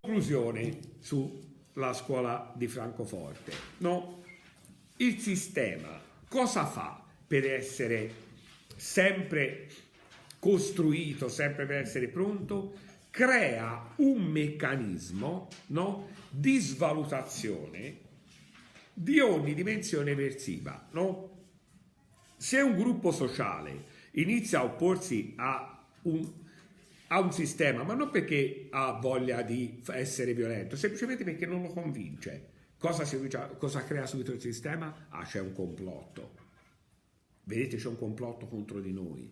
Conclusione sulla scuola di Francoforte. No? Il sistema cosa fa per essere sempre costruito, sempre per essere pronto? Crea un meccanismo no? di svalutazione di ogni dimensione eversiva. No? Se un gruppo sociale inizia a opporsi a un, a un sistema, ma non perché ha voglia di essere violento, semplicemente perché non lo convince, cosa, si, cosa crea subito il sistema? Ah, c'è un complotto. Vedete, c'è un complotto contro di noi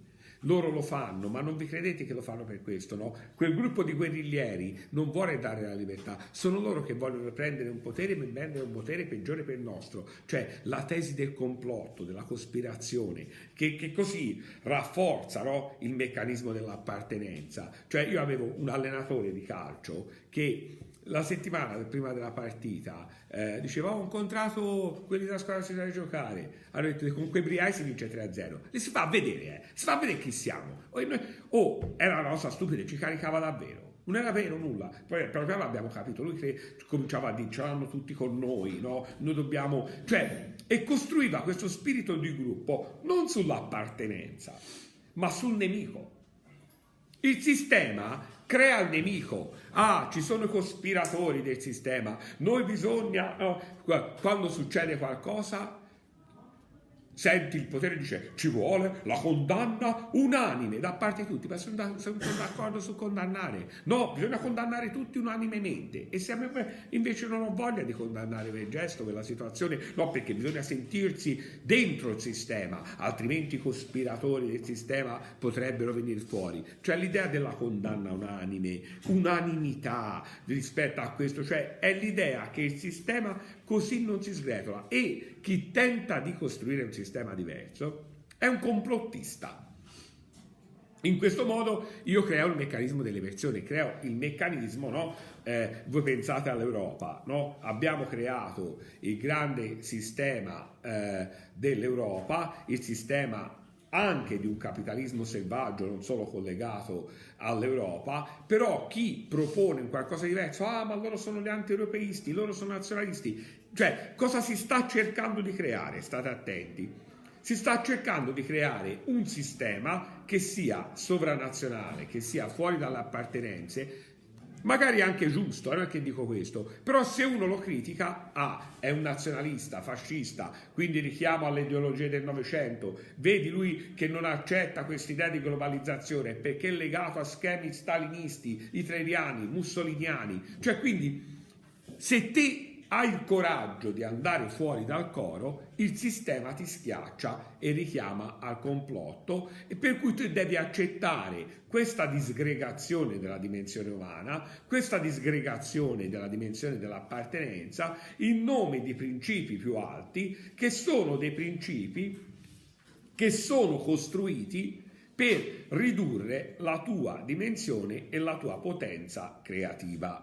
loro lo fanno, ma non vi credete che lo fanno per questo, no? Quel gruppo di guerriglieri non vuole dare la libertà, sono loro che vogliono prendere un potere e prendere un potere peggiore per il nostro, cioè la tesi del complotto, della cospirazione, che, che così rafforza no? il meccanismo dell'appartenenza. Cioè io avevo un allenatore di calcio che la settimana prima della partita eh, diceva ho incontrato quelli della squadra di giocare hanno detto con quei Briai si vince 3-0 e si fa vedere eh. si fa vedere chi siamo o, oh, era una cosa stupida ci caricava davvero non era vero nulla poi piano abbiamo capito lui che cominciava a dire ce l'hanno tutti con noi no? noi dobbiamo cioè e costruiva questo spirito di gruppo non sull'appartenenza ma sul nemico il sistema crea il nemico. Ah, ci sono i cospiratori del sistema. Noi bisogna, no, quando succede qualcosa, senti il potere dice ci vuole la condanna unanime da parte di tutti, ma sono, da, sono d'accordo su condannare. No, bisogna condannare tutti unanimemente e se invece non ho voglia di condannare quel gesto, quella situazione, no, perché bisogna sentirsi dentro il sistema, altrimenti i cospiratori del sistema potrebbero venire fuori. Cioè l'idea della condanna unanime, unanimità rispetto a questo, cioè è l'idea che il sistema così non si sgretola e chi tenta di costruire un sistema diverso è un complottista. In questo modo io creo il meccanismo dell'eversione, creo il meccanismo, no? eh, voi pensate all'Europa, no? abbiamo creato il grande sistema eh, dell'Europa, il sistema anche di un capitalismo selvaggio, non solo collegato all'Europa, però chi propone un qualcosa di diverso, ah ma loro sono gli anti-europeisti, loro sono nazionalisti, cioè cosa si sta cercando di creare? State attenti. Si sta cercando di creare un sistema che sia sovranazionale, che sia fuori dalle appartenenze, magari anche giusto, non è che dico questo, però se uno lo critica, ah, è un nazionalista, fascista, quindi richiamo alle ideologie del Novecento, vedi lui che non accetta questa idea di globalizzazione perché è legato a schemi stalinisti, hitleriani, mussoliniani, cioè quindi se te hai il coraggio di andare fuori dal coro, il sistema ti schiaccia e richiama al complotto e per cui tu devi accettare questa disgregazione della dimensione umana, questa disgregazione della dimensione dell'appartenenza in nome di principi più alti che sono dei principi che sono costruiti per ridurre la tua dimensione e la tua potenza creativa.